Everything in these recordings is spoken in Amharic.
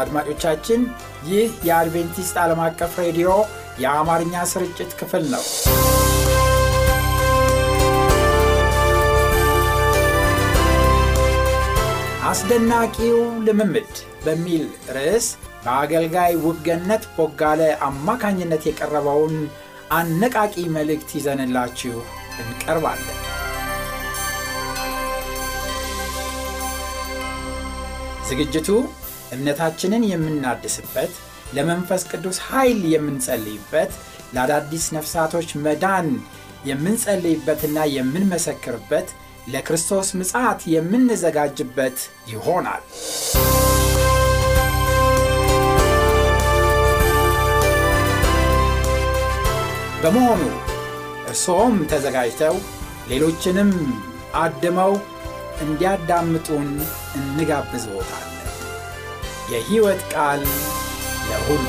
አድማጮቻችን፣ ይህ የአድቬንቲስት ዓለም አቀፍ ሬዲዮ የአማርኛ ስርጭት ክፍል ነው። አስደናቂው ልምምድ በሚል ርዕስ በአገልጋይ ውብገነት ቦጋለ አማካኝነት የቀረበውን አነቃቂ መልእክት ይዘንላችሁ እንቀርባለን። ዝግጅቱ እምነታችንን የምናድስበት፣ ለመንፈስ ቅዱስ ኃይል የምንጸልይበት፣ ለአዳዲስ ነፍሳቶች መዳን የምንጸልይበትና የምንመሰክርበት፣ ለክርስቶስ ምጽአት የምንዘጋጅበት ይሆናል። በመሆኑ እርስዎም ተዘጋጅተው ሌሎችንም አድመው እንዲያዳምጡን እንጋብዝዎታለን። የሕይወት ቃል ለሁሉ።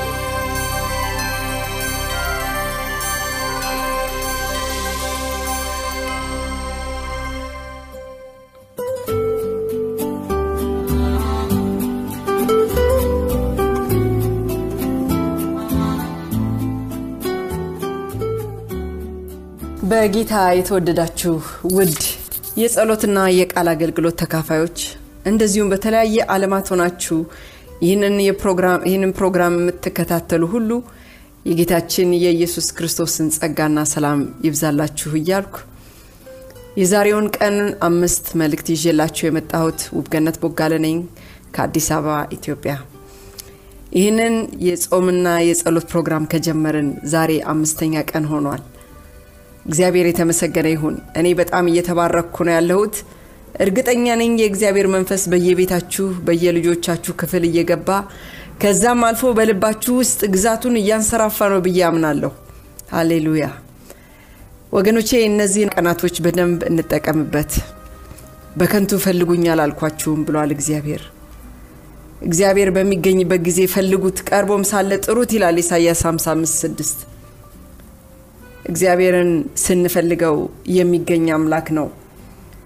በጌታ የተወደዳችሁ ውድ የጸሎትና የቃል አገልግሎት ተካፋዮች እንደዚሁም በተለያየ ዓለማት ሆናችሁ ይህንን ፕሮግራም የምትከታተሉ ሁሉ የጌታችን የኢየሱስ ክርስቶስን ጸጋና ሰላም ይብዛላችሁ እያልኩ የዛሬውን ቀን አምስት መልእክት ይዤላችሁ የመጣሁት ውብገነት ቦጋለ ነኝ ከአዲስ አበባ ኢትዮጵያ። ይህንን የጾምና የጸሎት ፕሮግራም ከጀመርን ዛሬ አምስተኛ ቀን ሆኗል። እግዚአብሔር የተመሰገነ ይሁን። እኔ በጣም እየተባረኩ ነው ያለሁት። እርግጠኛ ነኝ የእግዚአብሔር መንፈስ በየቤታችሁ በየልጆቻችሁ ክፍል እየገባ ከዛም አልፎ በልባችሁ ውስጥ ግዛቱን እያንሰራፋ ነው ብዬ አምናለሁ። ሃሌሉያ ወገኖቼ፣ እነዚህን ቀናቶች በደንብ እንጠቀምበት። በከንቱ ፈልጉኝ አላልኳችሁም ብሏል እግዚአብሔር። እግዚአብሔር በሚገኝበት ጊዜ ፈልጉት፣ ቀርቦም ሳለ ጥሩት ይላል ኢሳያስ 55፥6 እግዚአብሔርን ስንፈልገው የሚገኝ አምላክ ነው።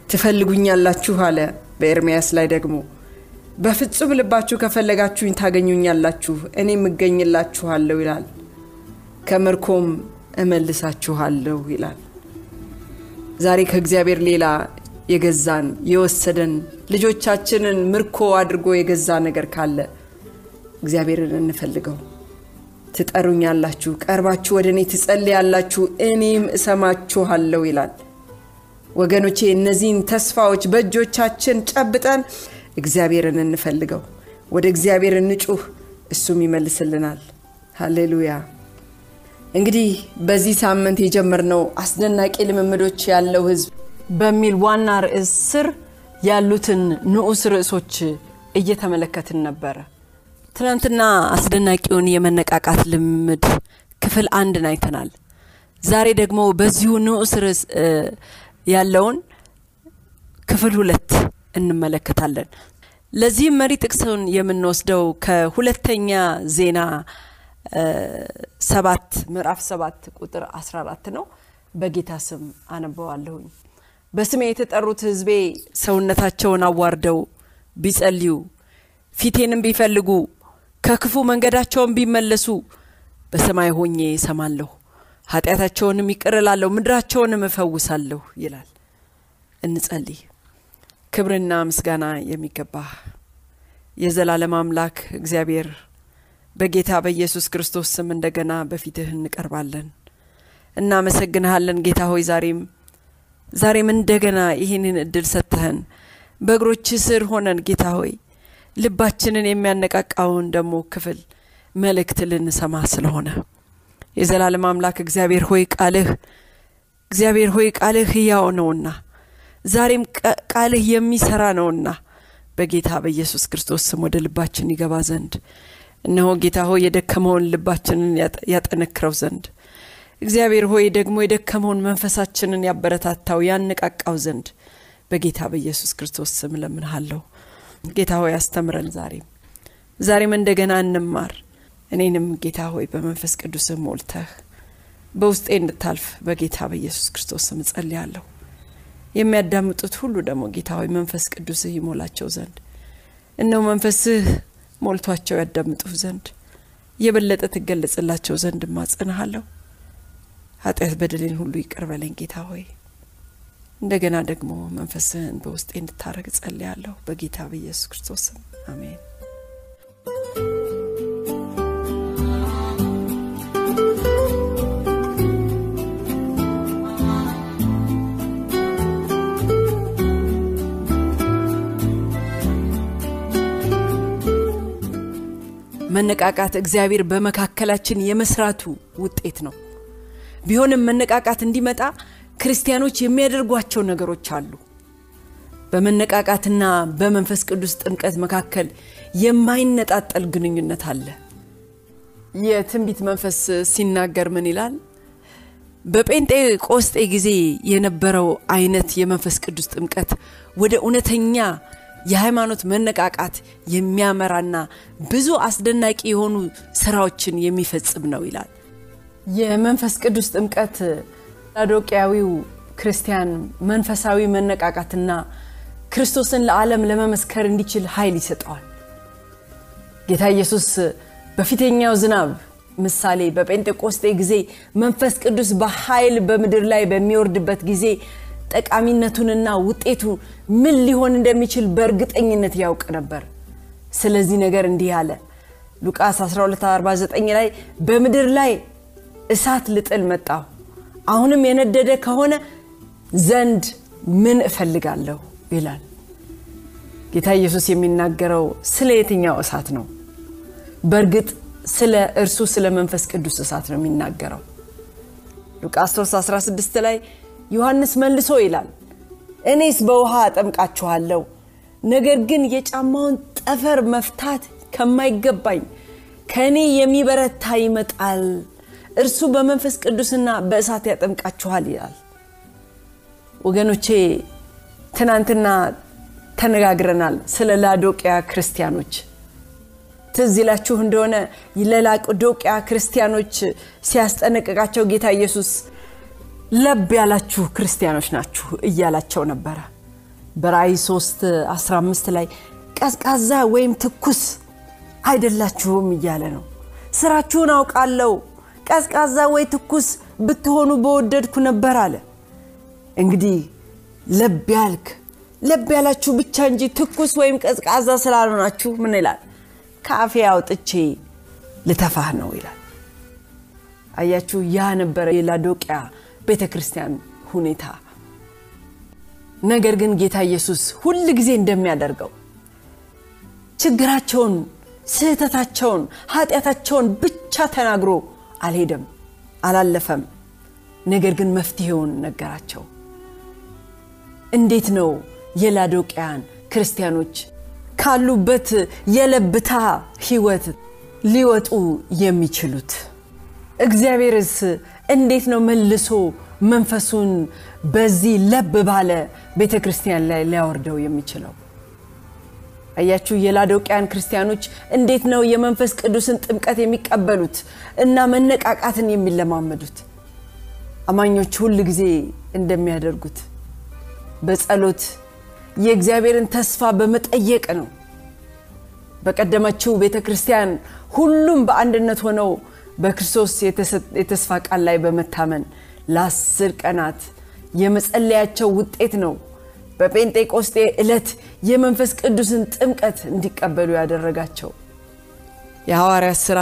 ትፈልጉኛላችሁ አለ በኤርምያስ ላይ ደግሞ በፍጹም ልባችሁ ከፈለጋችሁኝ ታገኙኛላችሁ፣ እኔም እገኝላችኋለሁ ይላል። ከምርኮም እመልሳችኋለሁ ይላል። ዛሬ ከእግዚአብሔር ሌላ የገዛን የወሰደን ልጆቻችንን ምርኮ አድርጎ የገዛ ነገር ካለ እግዚአብሔርን እንፈልገው። ትጠሩኛላችሁ፣ ቀርባችሁ ወደ እኔ ትጸልያላችሁ፣ እኔም እሰማችኋለሁ ይላል። ወገኖቼ እነዚህን ተስፋዎች በእጆቻችን ጨብጠን እግዚአብሔርን እንፈልገው፣ ወደ እግዚአብሔር እንጩህ፣ እሱም ይመልስልናል። ሃሌሉያ። እንግዲህ በዚህ ሳምንት የጀመርነው አስደናቂ ልምምዶች ያለው ሕዝብ በሚል ዋና ርዕስ ስር ያሉትን ንዑስ ርዕሶች እየተመለከትን ነበረ። ትናንትና አስደናቂውን የመነቃቃት ልምምድ ክፍል አንድን አይተናል። ዛሬ ደግሞ በዚሁ ንዑስ ርዕስ ያለውን ክፍል ሁለት እንመለከታለን። ለዚህም መሪ ጥቅስን የምንወስደው ከሁለተኛ ዜና ሰባት ምዕራፍ ሰባት ቁጥር 14 ነው። በጌታ ስም አነበዋለሁኝ። በስሜ የተጠሩት ሕዝቤ ሰውነታቸውን አዋርደው ቢጸልዩ ፊቴንም ቢፈልጉ ከክፉ መንገዳቸውን ቢመለሱ በሰማይ ሆኜ እሰማለሁ፣ ኃጢአታቸውንም ይቅር ምድራቸውንም እፈውሳለሁ ይላል። እንጸልይ። ክብርና ምስጋና የሚገባህ የዘላለም አምላክ እግዚአብሔር በጌታ በኢየሱስ ክርስቶስ ስም እንደገና በፊትህ እንቀርባለን። እናመሰግንሃለን ጌታ ሆይ ዛሬም ዛሬም እንደገና ይህንን እድል ሰጥተህን በእግሮች ስር ሆነን ጌታ ሆይ ልባችንን የሚያነቃቃውን ደግሞ ክፍል መልእክት ልንሰማ ስለሆነ የዘላለም አምላክ እግዚአብሔር ሆይ ቃልህ እግዚአብሔር ሆይ ቃልህ ሕያው ነውና ዛሬም ቃልህ የሚሰራ ነውና በጌታ በኢየሱስ ክርስቶስ ስም ወደ ልባችን ይገባ ዘንድ እነሆ ጌታ ሆይ የደከመውን ልባችንን ያጠነክረው ዘንድ እግዚአብሔር ሆይ ደግሞ የደከመውን መንፈሳችንን ያበረታታው ያነቃቃው ዘንድ በጌታ በኢየሱስ ክርስቶስ ስም ለምንሃለሁ። ጌታ ሆይ አስተምረን። ዛሬም ዛሬም እንደገና እንማር። እኔንም ጌታ ሆይ በመንፈስ ቅዱስ ሞልተህ በውስጤ እንድታልፍ በጌታ በኢየሱስ ክርስቶስ ስም እጸልያለሁ። የሚያዳምጡት ሁሉ ደግሞ ጌታ ሆይ መንፈስ ቅዱስህ ይሞላቸው ዘንድ እነው መንፈስህ ሞልቷቸው ያዳምጡህ ዘንድ የበለጠ ትገለጽላቸው ዘንድ እማጸንሃለሁ። ኃጢአት በደሌን ሁሉ ይቅር በለኝ ጌታ ሆይ። እንደገና ደግሞ መንፈስህን በውስጤ እንድታረግ ጸልያለሁ በጌታ በኢየሱስ ክርስቶስ ስም አሜን። መነቃቃት እግዚአብሔር በመካከላችን የመስራቱ ውጤት ነው። ቢሆንም መነቃቃት እንዲመጣ ክርስቲያኖች የሚያደርጓቸው ነገሮች አሉ። በመነቃቃትና በመንፈስ ቅዱስ ጥምቀት መካከል የማይነጣጠል ግንኙነት አለ። የትንቢት መንፈስ ሲናገር ምን ይላል? በጴንጤቆስጤ ጊዜ የነበረው አይነት የመንፈስ ቅዱስ ጥምቀት ወደ እውነተኛ የሃይማኖት መነቃቃት የሚያመራና ብዙ አስደናቂ የሆኑ ስራዎችን የሚፈጽም ነው ይላል። የመንፈስ ቅዱስ ጥምቀት ላዶቅያዊው ክርስቲያን መንፈሳዊ መነቃቃትና ክርስቶስን ለዓለም ለመመስከር እንዲችል ኃይል ይሰጠዋል። ጌታ ኢየሱስ በፊተኛው ዝናብ ምሳሌ በጴንጤቆስጤ ጊዜ መንፈስ ቅዱስ በኃይል በምድር ላይ በሚወርድበት ጊዜ ጠቃሚነቱንና ውጤቱ ምን ሊሆን እንደሚችል በእርግጠኝነት ያውቅ ነበር። ስለዚህ ነገር እንዲህ አለ። ሉቃስ 1249 ላይ በምድር ላይ እሳት ልጥል መጣሁ፣ አሁንም የነደደ ከሆነ ዘንድ ምን እፈልጋለሁ ይላል። ጌታ ኢየሱስ የሚናገረው ስለ የትኛው እሳት ነው? በእርግጥ ስለ እርሱ ስለ መንፈስ ቅዱስ እሳት ነው የሚናገረው። ሉቃስ 3 16 ላይ ዮሐንስ መልሶ ይላል እኔስ በውሃ አጠምቃችኋለሁ፣ ነገር ግን የጫማውን ጠፈር መፍታት ከማይገባኝ ከእኔ የሚበረታ ይመጣል፣ እርሱ በመንፈስ ቅዱስና በእሳት ያጠምቃችኋል ይላል። ወገኖቼ ትናንትና ተነጋግረናል ስለ ላዶቅያ ክርስቲያኖች። ትዝ ይላችሁ እንደሆነ ለላዶቅያ ክርስቲያኖች ሲያስጠነቅቃቸው ጌታ ኢየሱስ ለብ ያላችሁ ክርስቲያኖች ናችሁ እያላቸው ነበረ። በራእይ 3 15 ላይ ቀዝቃዛ ወይም ትኩስ አይደላችሁም እያለ ነው። ስራችሁን አውቃለሁ፣ ቀዝቃዛ ወይ ትኩስ ብትሆኑ በወደድኩ ነበር አለ። እንግዲህ ለብ ያልክ ለብ ያላችሁ ብቻ እንጂ ትኩስ ወይም ቀዝቃዛ ስላልሆናችሁ ምን ይላል? ከአፌ አውጥቼ ልተፋህ ነው ይላል። አያችሁ፣ ያ ነበረ የላዶቅያ ቤተ ክርስቲያን ሁኔታ። ነገር ግን ጌታ ኢየሱስ ሁል ጊዜ እንደሚያደርገው ችግራቸውን፣ ስህተታቸውን፣ ኃጢአታቸውን ብቻ ተናግሮ አልሄደም፣ አላለፈም። ነገር ግን መፍትሄውን ነገራቸው። እንዴት ነው የላዶቅያን ክርስቲያኖች ካሉበት የለብታ ህይወት ሊወጡ የሚችሉት? እግዚአብሔርስ እንዴት ነው መልሶ መንፈሱን በዚህ ለብ ባለ ቤተ ክርስቲያን ላይ ሊያወርደው የሚችለው? አያችሁ፣ የላዶቅያን ክርስቲያኖች እንዴት ነው የመንፈስ ቅዱስን ጥምቀት የሚቀበሉት እና መነቃቃትን የሚለማመዱት? አማኞች ሁል ጊዜ እንደሚያደርጉት በጸሎት የእግዚአብሔርን ተስፋ በመጠየቅ ነው። በቀደመችው ቤተ ክርስቲያን ሁሉም በአንድነት ሆነው በክርስቶስ የተስፋ ቃል ላይ በመታመን ለአስር ቀናት የመጸለያቸው ውጤት ነው በጴንጤቆስጤ ዕለት የመንፈስ ቅዱስን ጥምቀት እንዲቀበሉ ያደረጋቸው። የሐዋርያት ሥራ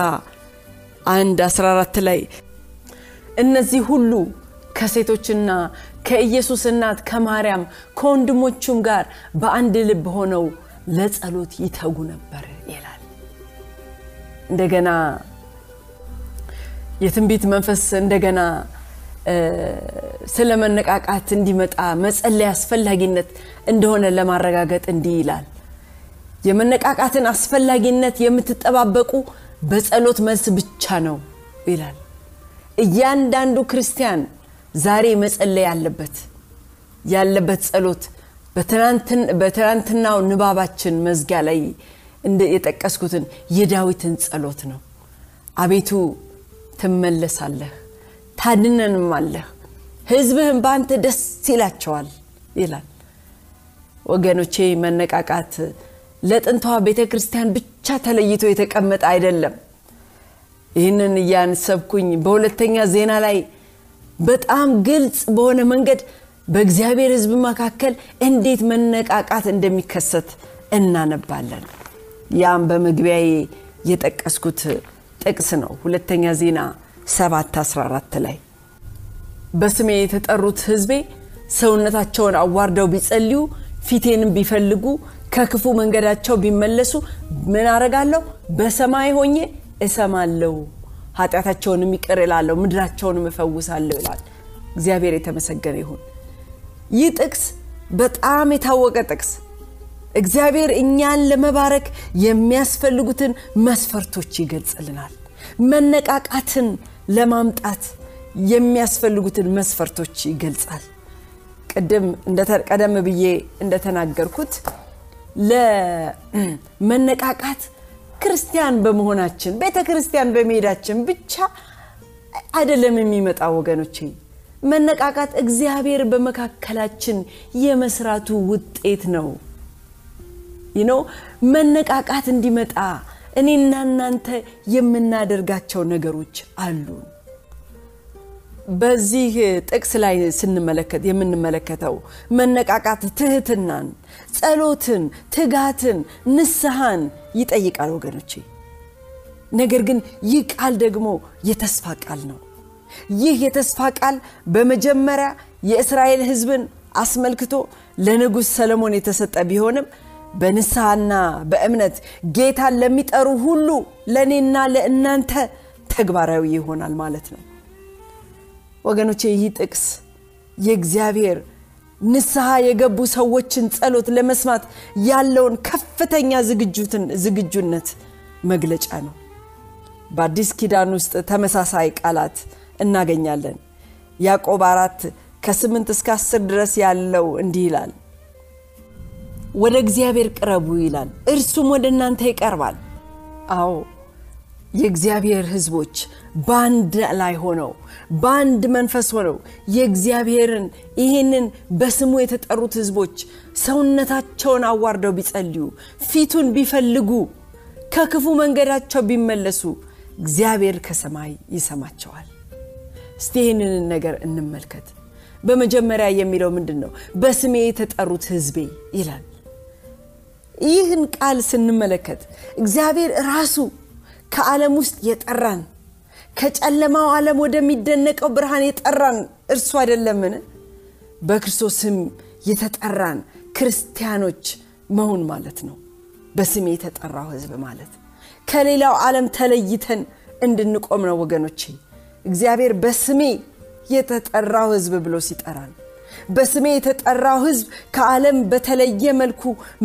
አንድ 14 ላይ እነዚህ ሁሉ ከሴቶችና ከኢየሱስ እናት ከማርያም ከወንድሞቹም ጋር በአንድ ልብ ሆነው ለጸሎት ይተጉ ነበር ይላል። እንደገና የትንቢት መንፈስ እንደገና ስለ መነቃቃት እንዲመጣ መጸለይ አስፈላጊነት እንደሆነ ለማረጋገጥ እንዲህ ይላል። የመነቃቃትን አስፈላጊነት የምትጠባበቁ በጸሎት መልስ ብቻ ነው ይላል። እያንዳንዱ ክርስቲያን ዛሬ መጸለይ ያለበት ያለበት ጸሎት በትናንትናው ንባባችን መዝጊያ ላይ የጠቀስኩትን የዳዊትን ጸሎት ነው። አቤቱ ትመለሳለህ፣ ታድነንም አለህ፣ ሕዝብህም በአንተ ደስ ይላቸዋል ይላል። ወገኖቼ መነቃቃት ለጥንቷ ቤተ ክርስቲያን ብቻ ተለይቶ የተቀመጠ አይደለም። ይህንን እያንሰብኩኝ በሁለተኛ ዜና ላይ በጣም ግልጽ በሆነ መንገድ በእግዚአብሔር ሕዝብ መካከል እንዴት መነቃቃት እንደሚከሰት እናነባለን። ያም በመግቢያዬ የጠቀስኩት ጥቅስ ነው። ሁለተኛ ዜና 7 14 ላይ በስሜ የተጠሩት ሕዝቤ ሰውነታቸውን አዋርደው ቢጸልዩ ፊቴንም ቢፈልጉ ከክፉ መንገዳቸው ቢመለሱ ምን አረጋለሁ? በሰማይ ሆኜ እሰማለሁ፣ ኃጢአታቸውንም ይቅር እላለሁ፣ ምድራቸውንም እፈውሳለሁ ይላል። እግዚአብሔር የተመሰገነ ይሁን። ይህ ጥቅስ በጣም የታወቀ ጥቅስ እግዚአብሔር እኛን ለመባረክ የሚያስፈልጉትን መስፈርቶች ይገልጽልናል። መነቃቃትን ለማምጣት የሚያስፈልጉትን መስፈርቶች ይገልጻል። ቅድም ቀደም ብዬ እንደተናገርኩት ለመነቃቃት ክርስቲያን በመሆናችን ቤተ ክርስቲያን በመሄዳችን ብቻ አይደለም የሚመጣ ወገኖቼ። መነቃቃት እግዚአብሔር በመካከላችን የመስራቱ ውጤት ነው። ይኖ መነቃቃት እንዲመጣ እኔና እናንተ የምናደርጋቸው ነገሮች አሉ። በዚህ ጥቅስ ላይ ስንመለከት የምንመለከተው መነቃቃት ትህትናን፣ ጸሎትን፣ ትጋትን፣ ንስሐን ይጠይቃል ወገኖቼ። ነገር ግን ይህ ቃል ደግሞ የተስፋ ቃል ነው። ይህ የተስፋ ቃል በመጀመሪያ የእስራኤል ሕዝብን አስመልክቶ ለንጉሥ ሰለሞን የተሰጠ ቢሆንም በንስሐና በእምነት ጌታን ለሚጠሩ ሁሉ ለእኔና ለእናንተ ተግባራዊ ይሆናል ማለት ነው። ወገኖቼ ይህ ጥቅስ የእግዚአብሔር ንስሐ የገቡ ሰዎችን ጸሎት ለመስማት ያለውን ከፍተኛ ዝግጁነት መግለጫ ነው። በአዲስ ኪዳን ውስጥ ተመሳሳይ ቃላት እናገኛለን። ያዕቆብ አራት ከስምንት እስከ አስር ድረስ ያለው እንዲህ ይላል፣ ወደ እግዚአብሔር ቅረቡ ይላል፣ እርሱም ወደ እናንተ ይቀርባል። አዎ የእግዚአብሔር ሕዝቦች በአንድ ላይ ሆነው በአንድ መንፈስ ሆነው የእግዚአብሔርን ይህንን በስሙ የተጠሩት ሕዝቦች ሰውነታቸውን አዋርደው ቢጸልዩ፣ ፊቱን ቢፈልጉ፣ ከክፉ መንገዳቸው ቢመለሱ እግዚአብሔር ከሰማይ ይሰማቸዋል። እስቲ ይህንን ነገር እንመልከት። በመጀመሪያ የሚለው ምንድን ነው? በስሜ የተጠሩት ሕዝቤ ይላል። ይህን ቃል ስንመለከት እግዚአብሔር ራሱ ከዓለም ውስጥ የጠራን ከጨለማው ዓለም ወደሚደነቀው ብርሃን የጠራን እርሱ አይደለምን? በክርስቶስም የተጠራን ክርስቲያኖች መሆን ማለት ነው። በስሜ የተጠራው ሕዝብ ማለት ከሌላው ዓለም ተለይተን እንድንቆም ነው ወገኖቼ። እግዚአብሔር በስሜ የተጠራው ሕዝብ ብሎ ሲጠራን በስሜ የተጠራው ሕዝብ ከዓለም በተለየ መልኩ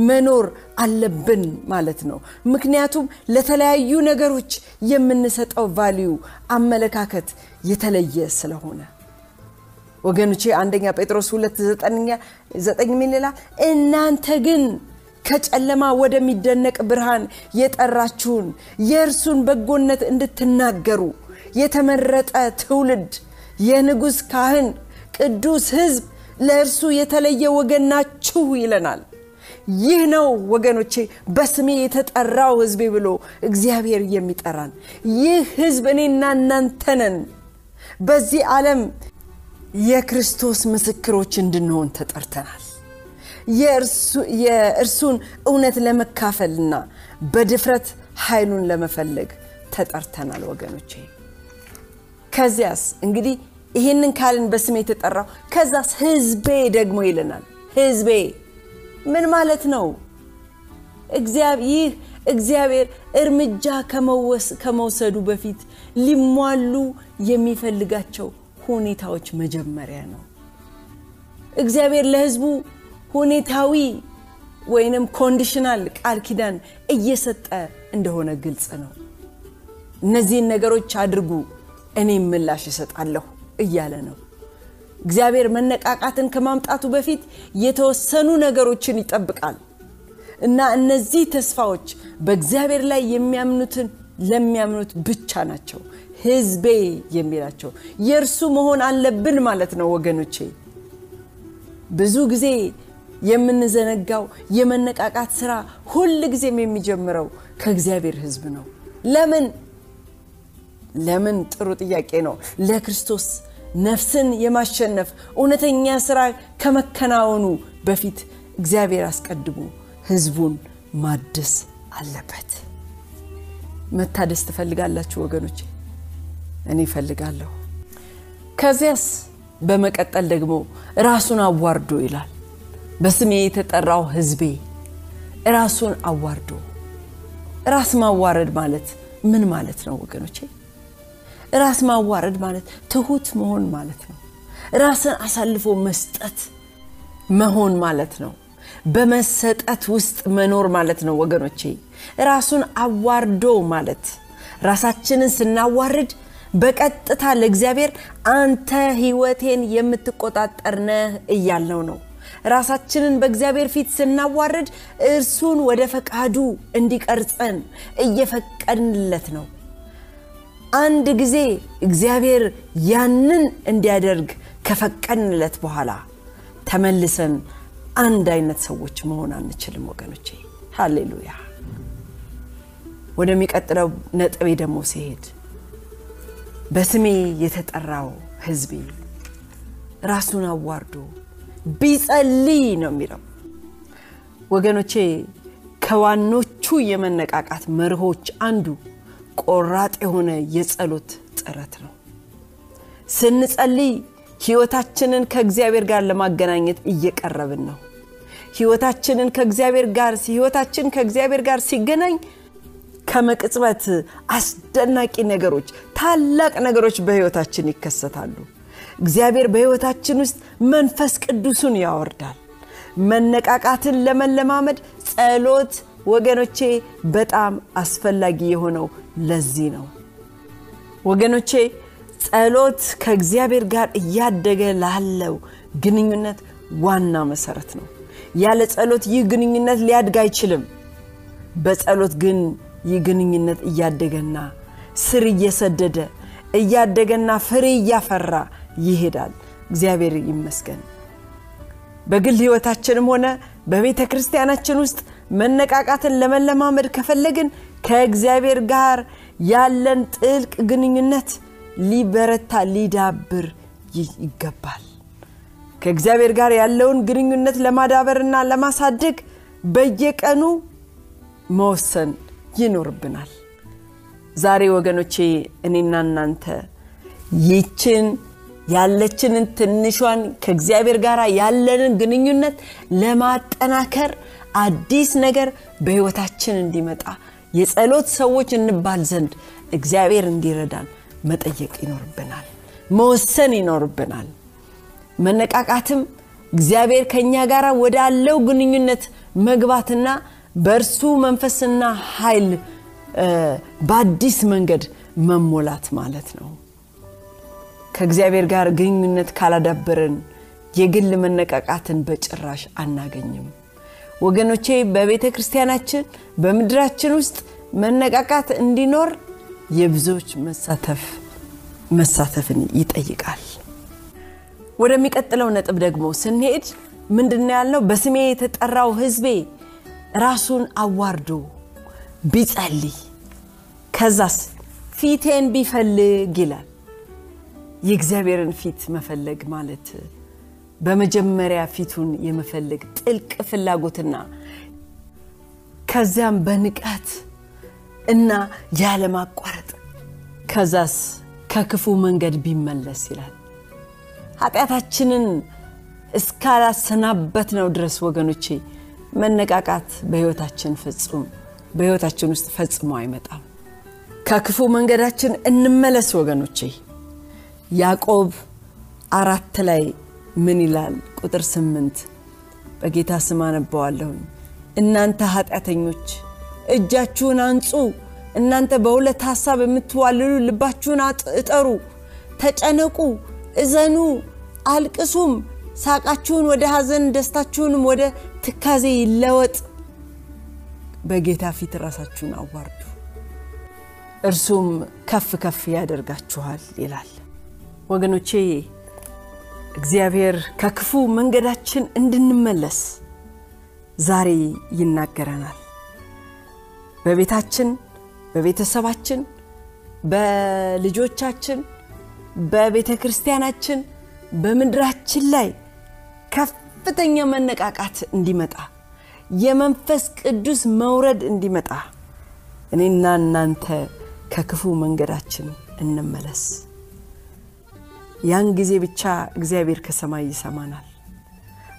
መኖር አለብን ማለት ነው። ምክንያቱም ለተለያዩ ነገሮች የምንሰጠው ቫሊዩ አመለካከት የተለየ ስለሆነ ወገኖቼ አንደኛ ጴጥሮስ ሁለት ዘጠኝ ምን ይላል? እናንተ ግን ከጨለማ ወደሚደነቅ ብርሃን የጠራችሁን የእርሱን በጎነት እንድትናገሩ የተመረጠ ትውልድ፣ የንጉሥ ካህን፣ ቅዱስ ሕዝብ ለእርሱ የተለየ ወገን ናችሁ ይለናል። ይህ ነው ወገኖቼ በስሜ የተጠራው ሕዝቤ ብሎ እግዚአብሔር የሚጠራን። ይህ ሕዝብ እኔና እናንተ ነን። በዚህ ዓለም የክርስቶስ ምስክሮች እንድንሆን ተጠርተናል። የእርሱን እውነት ለመካፈልና በድፍረት ኃይሉን ለመፈለግ ተጠርተናል ወገኖቼ። ከዚያስ እንግዲህ ይህንን ካልን በስሜ የተጠራው ከዛስ ህዝቤ ደግሞ ይለናል። ህዝቤ ምን ማለት ነው? ይህ እግዚአብሔር እርምጃ ከመውሰዱ በፊት ሊሟሉ የሚፈልጋቸው ሁኔታዎች መጀመሪያ ነው። እግዚአብሔር ለህዝቡ ሁኔታዊ ወይንም ኮንዲሽናል ቃል ኪዳን እየሰጠ እንደሆነ ግልጽ ነው። እነዚህን ነገሮች አድርጉ እኔም ምላሽ እሰጣለሁ እያለ ነው። እግዚአብሔር መነቃቃትን ከማምጣቱ በፊት የተወሰኑ ነገሮችን ይጠብቃል እና እነዚህ ተስፋዎች በእግዚአብሔር ላይ የሚያምኑትን ለሚያምኑት ብቻ ናቸው። ሕዝቤ የሚላቸው የእርሱ መሆን አለብን ማለት ነው ወገኖቼ። ብዙ ጊዜ የምንዘነጋው የመነቃቃት ስራ ሁል ጊዜም የሚጀምረው ከእግዚአብሔር ሕዝብ ነው። ለምን ለምን? ጥሩ ጥያቄ ነው። ለክርስቶስ ነፍስን የማሸነፍ እውነተኛ ስራ ከመከናወኑ በፊት እግዚአብሔር አስቀድሞ ሕዝቡን ማደስ አለበት። መታደስ ትፈልጋላችሁ ወገኖች? እኔ እፈልጋለሁ። ከዚያስ በመቀጠል ደግሞ ራሱን አዋርዶ ይላል። በስሜ የተጠራው ሕዝቤ ራሱን አዋርዶ። ራስ ማዋረድ ማለት ምን ማለት ነው ወገኖቼ? ራስ ማዋረድ ማለት ትሁት መሆን ማለት ነው። ራስን አሳልፎ መስጠት መሆን ማለት ነው። በመሰጠት ውስጥ መኖር ማለት ነው ወገኖቼ። ራሱን አዋርዶ ማለት ራሳችንን ስናዋርድ በቀጥታ ለእግዚአብሔር አንተ ሕይወቴን የምትቆጣጠር ነህ እያልነው ነው። ራሳችንን በእግዚአብሔር ፊት ስናዋርድ እርሱን ወደ ፈቃዱ እንዲቀርጸን እየፈቀድንለት ነው። አንድ ጊዜ እግዚአብሔር ያንን እንዲያደርግ ከፈቀድንለት በኋላ ተመልሰን አንድ አይነት ሰዎች መሆን አንችልም ወገኖቼ። ሃሌሉያ። ወደሚቀጥለው ነጥቤ ደግሞ ሲሄድ በስሜ የተጠራው ሕዝቤ ራሱን አዋርዶ ቢጸልይ ነው የሚለው ወገኖቼ። ከዋኖቹ የመነቃቃት መርሆች አንዱ ቆራጥ የሆነ የጸሎት ጥረት ነው። ስንጸልይ ሕይወታችንን ከእግዚአብሔር ጋር ለማገናኘት እየቀረብን ነው። ሕይወታችንን ከእግዚአብሔር ጋር ሕይወታችን ከእግዚአብሔር ጋር ሲገናኝ ከመቅጽበት አስደናቂ ነገሮች፣ ታላቅ ነገሮች በሕይወታችን ይከሰታሉ። እግዚአብሔር በሕይወታችን ውስጥ መንፈስ ቅዱሱን ያወርዳል። መነቃቃትን ለመለማመድ ጸሎት ወገኖቼ በጣም አስፈላጊ የሆነው ለዚህ ነው። ወገኖቼ ጸሎት ከእግዚአብሔር ጋር እያደገ ላለው ግንኙነት ዋና መሰረት ነው። ያለ ጸሎት ይህ ግንኙነት ሊያድግ አይችልም። በጸሎት ግን ይህ ግንኙነት እያደገና ስር እየሰደደ እያደገና ፍሬ እያፈራ ይሄዳል። እግዚአብሔር ይመስገን። በግል ሕይወታችንም ሆነ በቤተ ክርስቲያናችን ውስጥ መነቃቃትን ለመለማመድ ከፈለግን ከእግዚአብሔር ጋር ያለን ጥልቅ ግንኙነት ሊበረታ ሊዳብር ይገባል። ከእግዚአብሔር ጋር ያለውን ግንኙነት ለማዳበርና ለማሳደግ በየቀኑ መወሰን ይኖርብናል። ዛሬ ወገኖቼ እኔና እናንተ ይችን ያለችንን ትንሿን ከእግዚአብሔር ጋር ያለንን ግንኙነት ለማጠናከር አዲስ ነገር በሕይወታችን እንዲመጣ የጸሎት ሰዎች እንባል ዘንድ እግዚአብሔር እንዲረዳን መጠየቅ ይኖርብናል፣ መወሰን ይኖርብናል። መነቃቃትም እግዚአብሔር ከእኛ ጋር ወዳለው ግንኙነት መግባትና በእርሱ መንፈስና ኃይል በአዲስ መንገድ መሞላት ማለት ነው። ከእግዚአብሔር ጋር ግንኙነት ካላዳበርን የግል መነቃቃትን በጭራሽ አናገኝም። ወገኖቼ በቤተ ክርስቲያናችን በምድራችን ውስጥ መነቃቃት እንዲኖር የብዙዎች መሳተፍ መሳተፍን ይጠይቃል። ወደሚቀጥለው ነጥብ ደግሞ ስንሄድ ምንድን ያልነው? በስሜ የተጠራው ሕዝቤ ራሱን አዋርዶ ቢጸልይ ከዛስ ፊቴን ቢፈልግ ይላል። የእግዚአብሔርን ፊት መፈለግ ማለት በመጀመሪያ ፊቱን የመፈለግ ጥልቅ ፍላጎትና ከዚያም በንቃት እና ያለማቋረጥ ከዛስ ከክፉ መንገድ ቢመለስ ይላል። ኃጢአታችንን እስካላሰናበት ነው ድረስ ወገኖቼ መነቃቃት በሕይወታችን ፍጹም በሕይወታችን ውስጥ ፈጽሞ አይመጣም። ከክፉ መንገዳችን እንመለስ ወገኖቼ። ያዕቆብ አራት ላይ ምን ይላል? ቁጥር ስምንት በጌታ ስም አነባዋለሁኝ። እናንተ ኃጢአተኞች እጃችሁን አንጹ፣ እናንተ በሁለት ሐሳብ የምትዋልሉ ልባችሁን እጠሩ፣ ተጨነቁ፣ እዘኑ፣ አልቅሱም። ሳቃችሁን ወደ ሐዘን ደስታችሁንም ወደ ትካዜ ይለወጥ። በጌታ ፊት ራሳችሁን አዋርዱ፣ እርሱም ከፍ ከፍ ያደርጋችኋል ይላል። ወገኖቼ እግዚአብሔር ከክፉ መንገዳችን እንድንመለስ ዛሬ ይናገረናል። በቤታችን፣ በቤተሰባችን፣ በልጆቻችን፣ በቤተ ክርስቲያናችን፣ በምድራችን ላይ ከፍተኛ መነቃቃት እንዲመጣ የመንፈስ ቅዱስ መውረድ እንዲመጣ እኔና እናንተ ከክፉ መንገዳችን እንመለስ። ያን ጊዜ ብቻ እግዚአብሔር ከሰማይ ይሰማናል፣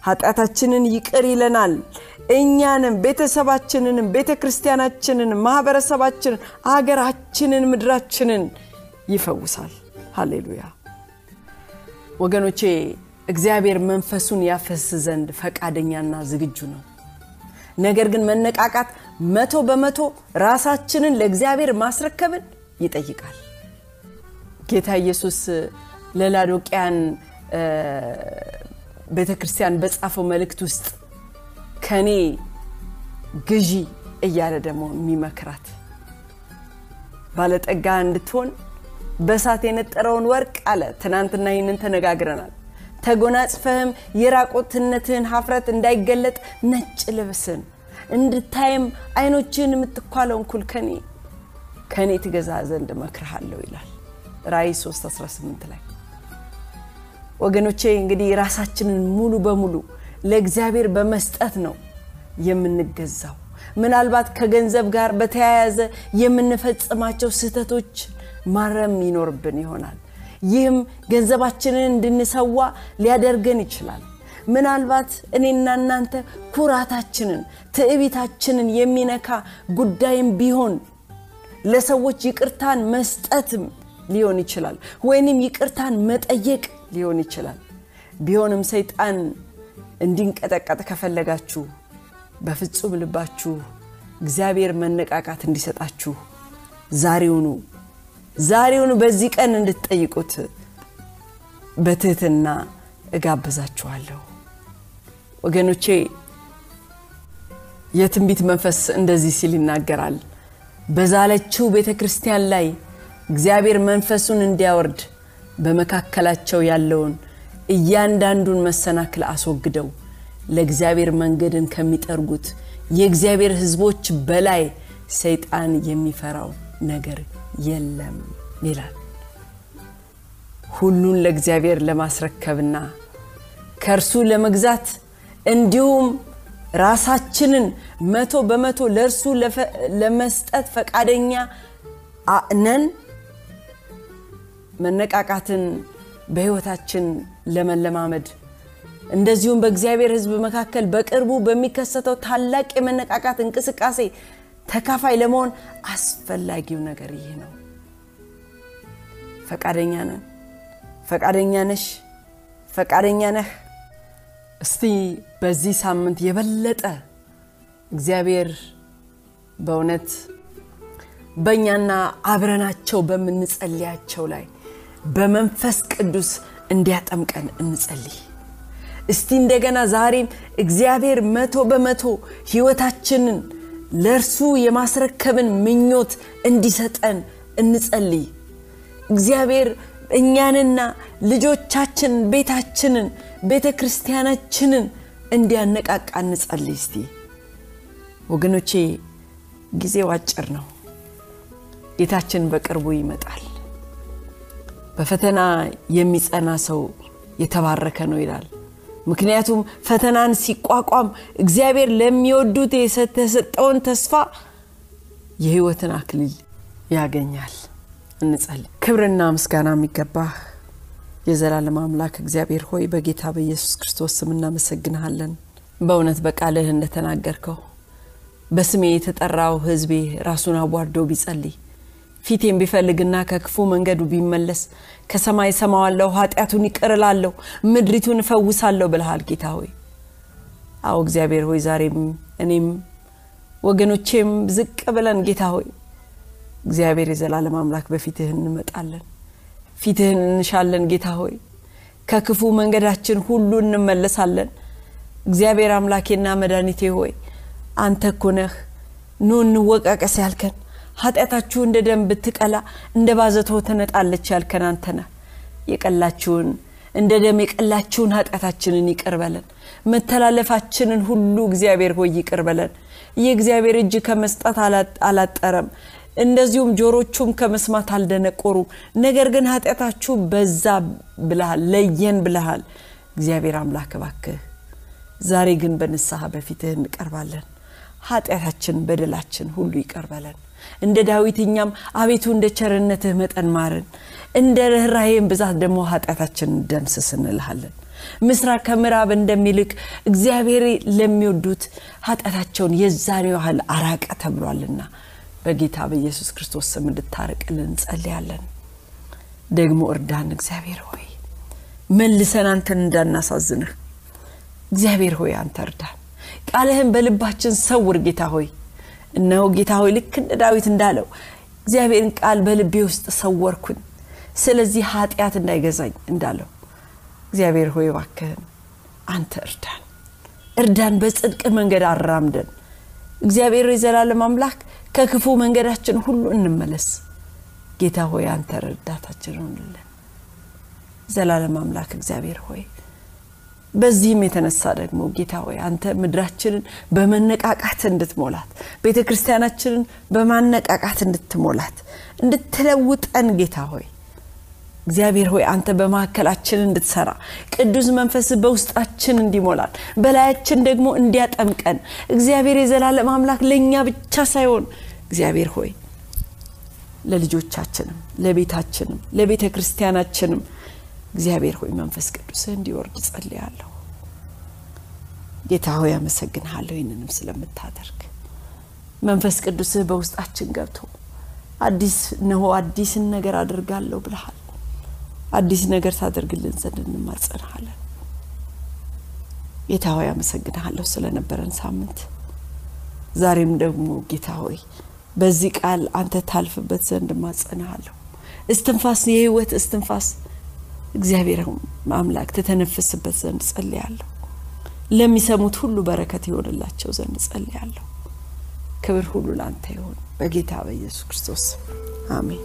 ኃጢአታችንን ይቅር ይለናል። እኛንም ቤተሰባችንንም ቤተ ክርስቲያናችንንም ማኅበረሰባችንን አገራችንን ምድራችንን ይፈውሳል። ሃሌሉያ ወገኖቼ፣ እግዚአብሔር መንፈሱን ያፈስ ዘንድ ፈቃደኛና ዝግጁ ነው። ነገር ግን መነቃቃት መቶ በመቶ ራሳችንን ለእግዚአብሔር ማስረከብን ይጠይቃል። ጌታ ኢየሱስ ለላዶቅያን ቤተ ክርስቲያን በጻፈው መልእክት ውስጥ ከኔ ግዢ እያለ ደግሞ የሚመክራት ባለጠጋ እንድትሆን በእሳት የነጠረውን ወርቅ አለ። ትናንትና ይህንን ተነጋግረናል። ተጎናጽፈህም የራቆትነትህን ሀፍረት እንዳይገለጥ ነጭ ልብስን እንድታይም አይኖችን የምትኳለውን ኩል ከኔ ከእኔ ትገዛ ዘንድ እመክርሃለሁ ይላል ራእይ 3 18 ላይ ወገኖቼ እንግዲህ ራሳችንን ሙሉ በሙሉ ለእግዚአብሔር በመስጠት ነው የምንገዛው። ምናልባት ከገንዘብ ጋር በተያያዘ የምንፈጽማቸው ስህተቶች ማረም ይኖርብን ይሆናል። ይህም ገንዘባችንን እንድንሰዋ ሊያደርገን ይችላል። ምናልባት እኔና እናንተ ኩራታችንን፣ ትዕቢታችንን የሚነካ ጉዳይም ቢሆን ለሰዎች ይቅርታን መስጠትም ሊሆን ይችላል፣ ወይንም ይቅርታን መጠየቅ ሊሆን ይችላል። ቢሆንም ሰይጣን እንዲንቀጠቀጥ ከፈለጋችሁ በፍጹም ልባችሁ እግዚአብሔር መነቃቃት እንዲሰጣችሁ ዛሬውኑ ዛሬውኑ በዚህ ቀን እንድትጠይቁት በትህትና እጋብዛችኋለሁ። ወገኖቼ የትንቢት መንፈስ እንደዚህ ሲል ይናገራል። በዛለችው ቤተ ክርስቲያን ላይ እግዚአብሔር መንፈሱን እንዲያወርድ በመካከላቸው ያለውን እያንዳንዱን መሰናክል አስወግደው ለእግዚአብሔር መንገድን ከሚጠርጉት የእግዚአብሔር ሕዝቦች በላይ ሰይጣን የሚፈራው ነገር የለም ይላል። ሁሉን ለእግዚአብሔር ለማስረከብና ከእርሱ ለመግዛት እንዲሁም ራሳችንን መቶ በመቶ ለእርሱ ለመስጠት ፈቃደኛ ነን። መነቃቃትን በሕይወታችን ለመለማመድ እንደዚሁም በእግዚአብሔር ሕዝብ መካከል በቅርቡ በሚከሰተው ታላቅ የመነቃቃት እንቅስቃሴ ተካፋይ ለመሆን አስፈላጊው ነገር ይህ ነው። ፈቃደኛ ነን? ፈቃደኛ ነሽ? ፈቃደኛ ነህ? እስቲ በዚህ ሳምንት የበለጠ እግዚአብሔር በእውነት በእኛና አብረናቸው በምንጸልያቸው ላይ በመንፈስ ቅዱስ እንዲያጠምቀን እንጸልይ። እስቲ እንደገና ዛሬም እግዚአብሔር መቶ በመቶ ሕይወታችንን ለእርሱ የማስረከብን ምኞት እንዲሰጠን እንጸልይ። እግዚአብሔር እኛንና ልጆቻችንን፣ ቤታችንን፣ ቤተ ክርስቲያናችንን እንዲያነቃቃ እንጸልይ። እስቲ ወገኖቼ ጊዜው አጭር ነው። ጌታችን በቅርቡ ይመጣል። በፈተና የሚጸና ሰው የተባረከ ነው ይላል። ምክንያቱም ፈተናን ሲቋቋም እግዚአብሔር ለሚወዱት የተሰጠውን ተስፋ የሕይወትን አክሊል ያገኛል። እንጸልይ። ክብርና ምስጋና የሚገባህ የዘላለም አምላክ እግዚአብሔር ሆይ በጌታ በኢየሱስ ክርስቶስ ስም እናመሰግንሃለን። በእውነት በቃልህ እንደተናገርከው በስሜ የተጠራው ሕዝቤ ራሱን አዋርዶ ቢጸልይ ፊቴን ቢፈልግና ከክፉ መንገዱ ቢመለስ ከሰማይ ሰማዋለሁ፣ ኃጢአቱን ይቅር ምድሪቱን እፈውሳለሁ ብልሃል ጌታ ሆይ። አዎ እግዚአብሔር ሆይ ዛሬም እኔም ወገኖቼም ዝቅ ብለን ጌታ ሆይ እግዚአብሔር የዘላለም አምላክ በፊትህ እንመጣለን ፊትህን እንሻለን ጌታ ሆይ። ከክፉ መንገዳችን ሁሉ እንመለሳለን። እግዚአብሔር አምላኬና መድኃኒቴ ሆይ አንተ እኮ ኑ እንወቃቀስ ያልከን ኃጢአታችሁ እንደ ደም ብትቀላ እንደ ባዘቶ ትነጣለች ያልከን የቀላችሁን እንደ ደም የቀላችሁን ኃጢአታችንን ይቅር መተላለፋችንን ሁሉ እግዚአብሔር ሆይ ይቅር የእግዚአብሔር እጅ ከመስጠት አላጠረም። እንደዚሁም ጆሮቹም ከመስማት አልደነቆሩም። ነገር ግን ኃጢአታችሁ በዛ ብልሃል ለየን ብልሃል እግዚአብሔር አምላክ እባክህ ዛሬ ግን በንስሐ በፊትህ እንቀርባለን። ኃጢአታችን በደላችን ሁሉ ይቀርበለን እንደ ዳዊት እኛም አቤቱ እንደ ቸርነትህ መጠን ማርን። እንደ ርኅራሄን ብዛት ደግሞ ኃጢአታችን ደምስስ እንልሃለን። ምስራቅ ከምዕራብ እንደሚልቅ እግዚአብሔር ለሚወዱት ኃጢአታቸውን የዛሬ ያህል አራቀ ተብሏልና በጌታ በኢየሱስ ክርስቶስ ስም እንድታርቅልን እንጸልያለን። ደግሞ እርዳን። እግዚአብሔር ሆይ መልሰን አንተን እንዳናሳዝንህ። እግዚአብሔር ሆይ አንተ እርዳን። ቃልህን በልባችን ሰውር ጌታ ሆይ እነሆ ጌታ ሆይ ልክ እንደ ዳዊት እንዳለው እግዚአብሔርን ቃል በልቤ ውስጥ ሰወርኩኝ። ስለዚህ ኃጢአት እንዳይገዛኝ እንዳለው እግዚአብሔር ሆይ ባክህን አንተ እርዳን። እርዳን በጽድቅ መንገድ አራምደን። እግዚአብሔር የዘላለም አምላክ ከክፉ መንገዳችን ሁሉ እንመለስ። ጌታ ሆይ አንተ ረዳታችን ሆንልን ዘላለም አምላክ እግዚአብሔር ሆይ በዚህም የተነሳ ደግሞ ጌታ ሆይ አንተ ምድራችንን በመነቃቃት እንድትሞላት ቤተ ክርስቲያናችንን በማነቃቃት እንድትሞላት እንድትለውጠን ጌታ ሆይ እግዚአብሔር ሆይ አንተ በማካከላችን እንድትሰራ ቅዱስ መንፈስ በውስጣችን እንዲሞላል በላያችን ደግሞ እንዲያጠምቀን እግዚአብሔር የዘላለም አምላክ ለእኛ ብቻ ሳይሆን እግዚአብሔር ሆይ ለልጆቻችንም ለቤታችንም ለቤተ ክርስቲያናችንም እግዚአብሔር ሆይ መንፈስ ቅዱስ እንዲወርድ ጸልያለሁ ጌታ ሆይ አመሰግንሃለሁ ይህንንም ስለምታደርግ። መንፈስ ቅዱስህ በውስጣችን ገብቶ አዲስ ነሆ አዲስን ነገር አድርጋለሁ ብልሃል አዲስ ነገር ታደርግልን ዘንድ እንማጸንሃለን። ጌታ ሆይ አመሰግንሃለሁ ስለነበረን ሳምንት። ዛሬም ደግሞ ጌታ ሆይ በዚህ ቃል አንተ ታልፍበት ዘንድ ማጸንሃለሁ እስትንፋስ የህይወት እስትንፋስ እግዚአብሔር አምላክ ትተነፍስበት ዘንድ ጸልያለሁ። ለሚሰሙት ሁሉ በረከት ይሆንላቸው ዘንድ ጸልያለሁ። ክብር ሁሉ ላንተ ይሆን በጌታ በኢየሱስ ክርስቶስ አሜን።